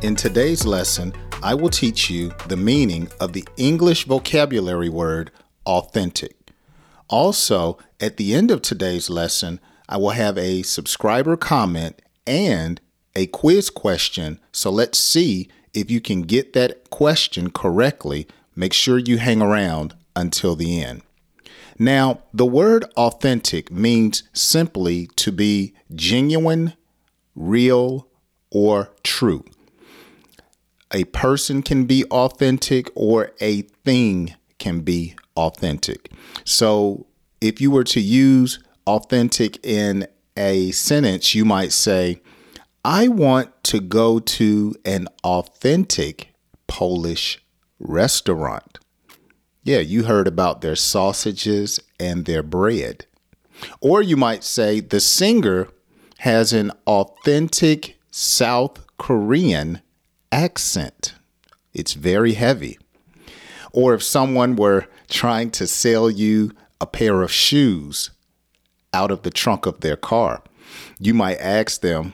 In today's lesson, I will teach you the meaning of the English vocabulary word authentic. Also, at the end of today's lesson, I will have a subscriber comment and a quiz question. So let's see if you can get that question correctly. Make sure you hang around until the end. Now, the word authentic means simply to be genuine, real, or true a person can be authentic or a thing can be authentic. So if you were to use authentic in a sentence, you might say, I want to go to an authentic Polish restaurant. Yeah, you heard about their sausages and their bread. Or you might say, the singer has an authentic South Korean accent. It's very heavy. Or if someone were trying to sell you a pair of shoes out of the trunk of their car, you might ask them,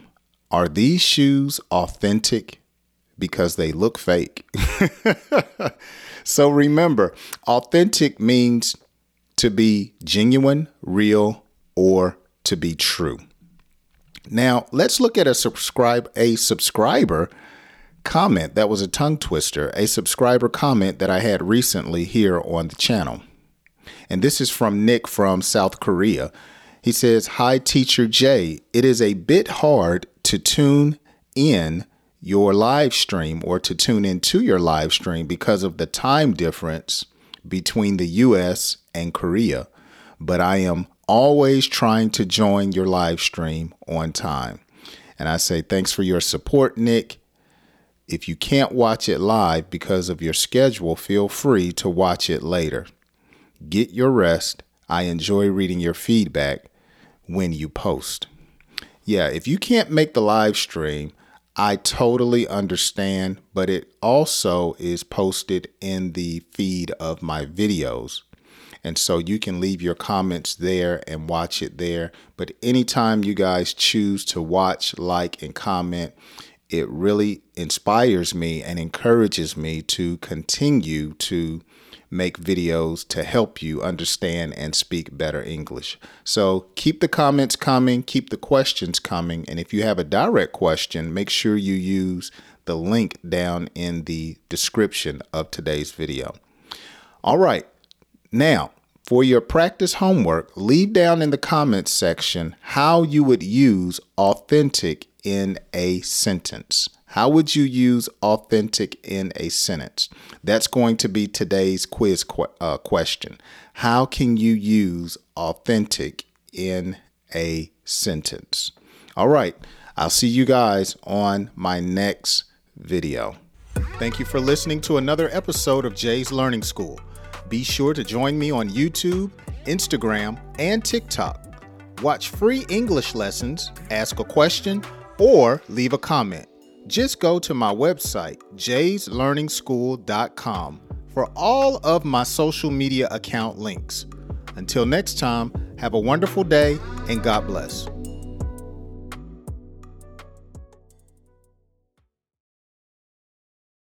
Are these shoes authentic? Because they look fake. so remember, authentic means to be genuine, real, or to be true. Now, let's look at a subscribe a subscriber comment that was a tongue twister, a subscriber comment that I had recently here on the channel. And this is from Nick from South Korea. He says, Hi, Teacher Jay. It is a bit hard to tune in your live stream or to tune into your live stream because of the time difference between the US and Korea, but I am always trying to join your live stream on time. And I say, Thanks for your support, Nick. If you can't watch it live because of your schedule, feel free to watch it later. Get your rest. I enjoy reading your feedback when you post. Yeah, if you can't make the live stream, I totally understand, but it also is posted in the feed of my videos. And so you can leave your comments there and watch it there. But anytime you guys choose to watch, like, and comment, it really inspires me and encourages me to continue to make videos to help you understand and speak better English. So keep the comments coming, keep the questions coming, and if you have a direct question, make sure you use the link down in the description of today's video. All right, now for your practice homework, leave down in the comments section how you would use authentic in a sentence. How would you use authentic in a sentence? That's going to be today's quiz qu- uh, question. How can you use authentic in a sentence? All right, I'll see you guys on my next video. Thank you for listening to another episode of Jay's Learning School. Be sure to join me on YouTube, Instagram, and TikTok. Watch free English lessons, ask a question, or leave a comment. Just go to my website, jayslearningschool.com, for all of my social media account links. Until next time, have a wonderful day and God bless.